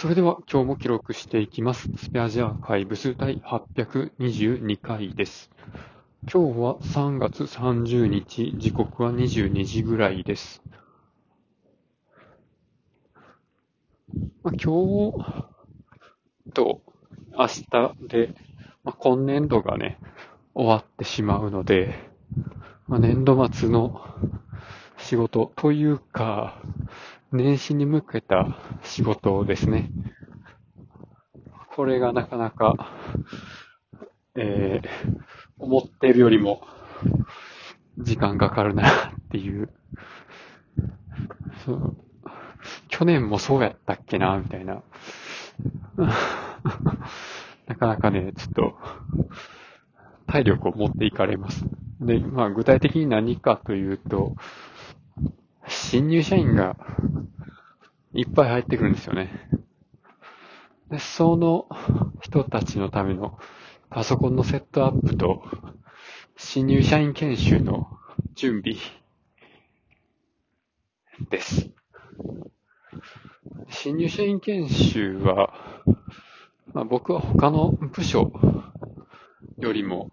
それでは今日も記録していきます。スペアジアーカイブス第822回です。今日は3月30日、時刻は22時ぐらいです。まあ、今日と明日で、まあ、今年度がね、終わってしまうので、まあ、年度末の仕事というか、年始に向けた仕事ですね。これがなかなか、えー、思ってるよりも時間かかるなっていう。そう去年もそうやったっけなみたいな。なかなかね、ちょっと、体力を持っていかれます。で、まあ具体的に何かというと、新入社員がいっぱい入ってくるんですよね。で、その人たちのためのパソコンのセットアップと新入社員研修の準備です。新入社員研修は、まあ、僕は他の部署よりも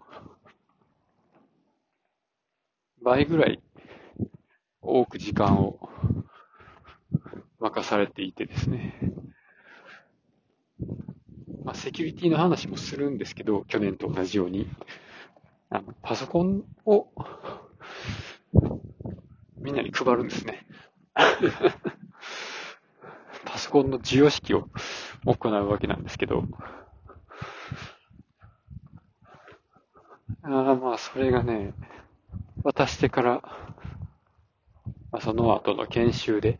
倍ぐらい多く時間を任されていてですね。まあ、セキュリティの話もするんですけど、去年と同じように。あの、パソコンをみんなに配るんですね。パソコンの授与式を行うわけなんですけど。ああまあ、それがね、渡してから、まあ、その後の研修で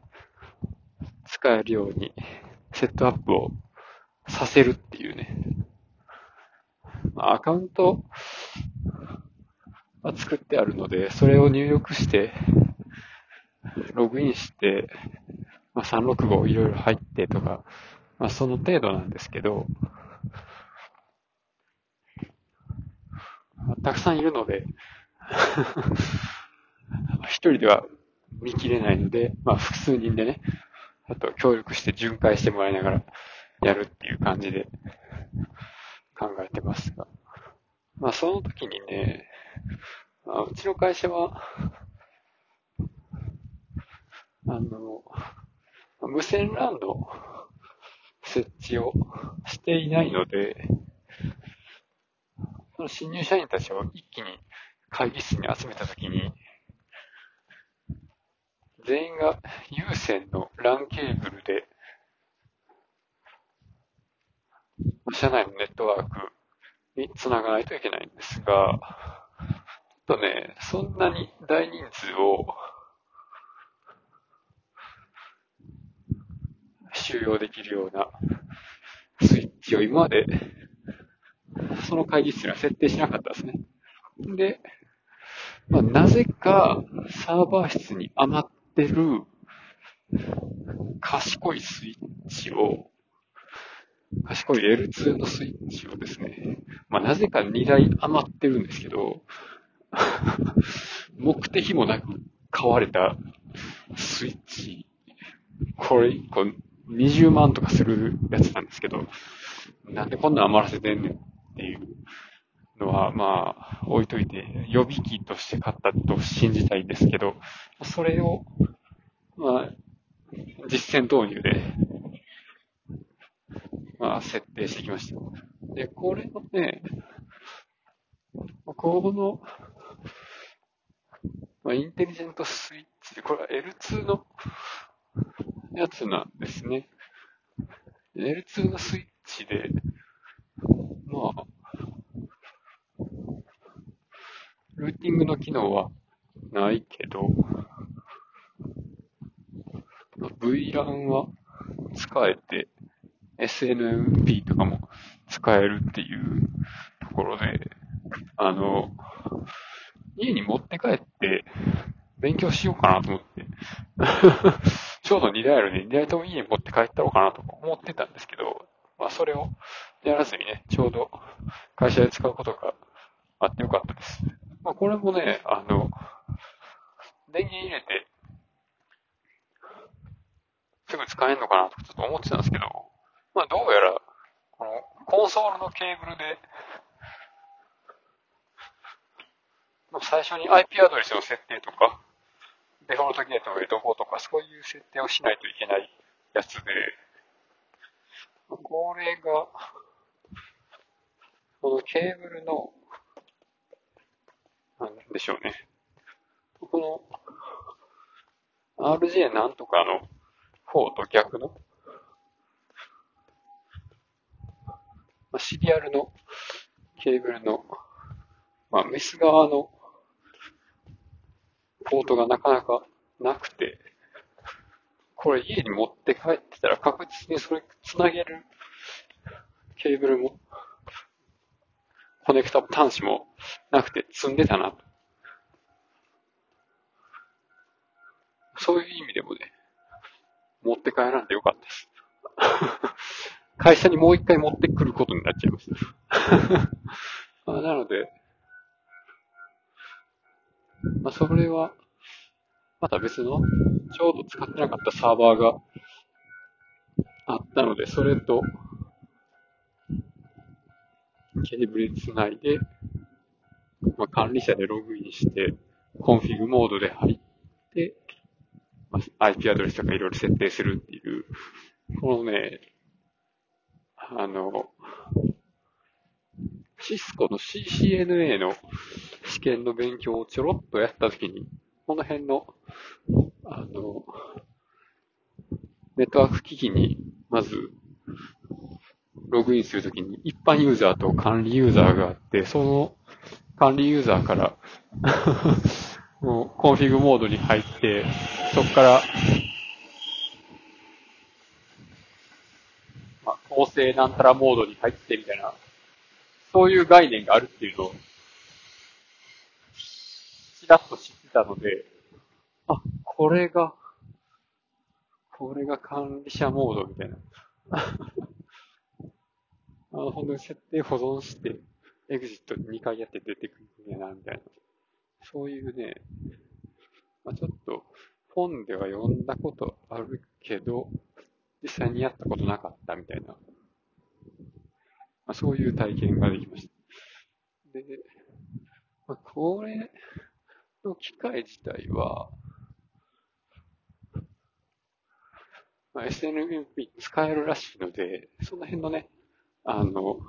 使えるようにセットアップをさせるっていうね。まあ、アカウントは作ってあるので、それを入力して、ログインして、まあ、365いろいろ入ってとか、まあ、その程度なんですけど、たくさんいるので、一人では見切れないので、まあ、複数人でね、あと協力して巡回してもらいながらやるっていう感じで考えてますが。まあ、その時にね、まあ、うちの会社は、あの、無線 LAN の設置をしていないので、その新入社員たちを一気に会議室に集めたときに、全員が有線の LAN ケーブルで、社内のネットワークにつながないといけないんですが、ちょっとね、そんなに大人数を収容できるようなスイッチを今までその会議室には設定しなかったですね。で、まあ、なぜかサーバー室に余ってる賢いスイッチを、賢い L2 のスイッチをですね、まあ、なぜか2台余ってるんですけど、目的もなく買われたスイッチ、これ1個20万とかするやつなんですけど、なんでこんな余らせてんねんっていうのは、まあ、置いといて、予備機として買ったと信じたいんですけど、それを、まあ、実践導入で、まあ、設定してきました。で、これのね、この、まあ、インテリジェントスイッチ、これは L2 のやつなんですね。L2 のスイッチで、まあ、ルーティングの機能はないけど、VLAN は使えて、SNMP とかも使えるっていうところで、あの、家に持って帰って勉強しようかなと思って、ちょうど2台あるんで、2台とも家に持って帰ったろうかなと思ってたんですけど、まあそれをやらずにね、ちょうど会社で使うことがあってよかったです。まあこれもね、あの、電源入れて、すぐ使えんのかなとかちょっと思ってたんですけど、まあ、どうやら、このコンソールのケーブルで、最初に IP アドレスの設定とか、デフォルトゲートのどことか、そういう設定をしないといけないやつで、これが、このケーブルの、なんでしょうね。この、RJ なんとかの方と逆の、まあ、シリアルのケーブルの、まあ、メス側のポートがなかなかなくて、これ家に持って帰ってたら確実にそれ繋げるケーブルも、コネクタ端子もなくて積んでたな。そういう意味でもね、持って帰らんでよかったです。会社にもう一回持ってくることになっちゃいました。あなので、まあ、それは、また別の、ちょうど使ってなかったサーバーがあったので、それと、ケーブルつないで、まあ、管理者でログインして、コンフィグモードで入って、IP アドレスとかいろいろ設定するっていう、このね、あの、シスコの CCNA の試験の勉強をちょろっとやったときに、この辺の、あの、ネットワーク機器に、まず、ログインするときに一般ユーザーと管理ユーザーがあって、その管理ユーザーからもうコンフィグモードに入って、そこから、まあ、構成なんたらモードに入ってみたいな、そういう概念があるっていうのを、ちらっと知ってたので、あ、これが、これが管理者モードみたいな。あの、本当に設定保存して、エグジット2回やって出てくるんやな、みたいな。そういうね、まあ、ちょっと本では読んだことあるけど、実際にやったことなかったみたいな、まあ、そういう体験ができました。で、まあ、これの機械自体は、まあ、SNMP 使えるらしいので、その辺のね、あの、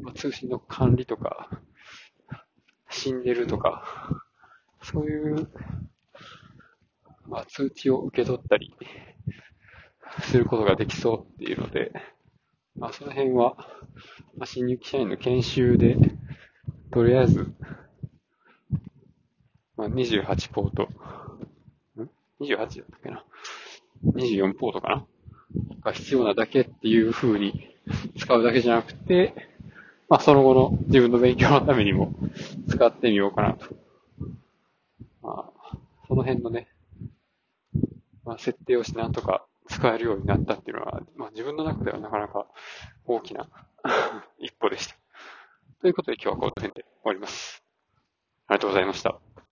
まあ、通信の管理とか、死んでるとか、そういう、まあ、通知を受け取ったりすることができそうっていうので、まあ、その辺は、まあ、新入社員の研修で、とりあえず、まあ、28ポート、ん ?28 だったっけな ?24 ポートかな？が必要なだけっていう風に使うだけじゃなくて、まあその後の自分の勉強のためにも使ってみようかなと。まあ、その辺のね、まあ設定をしてなんとか使えるようになったっていうのは、まあ自分の中ではなかなか大きな 一歩でした。ということで今日はこの辺で終わります。ありがとうございました。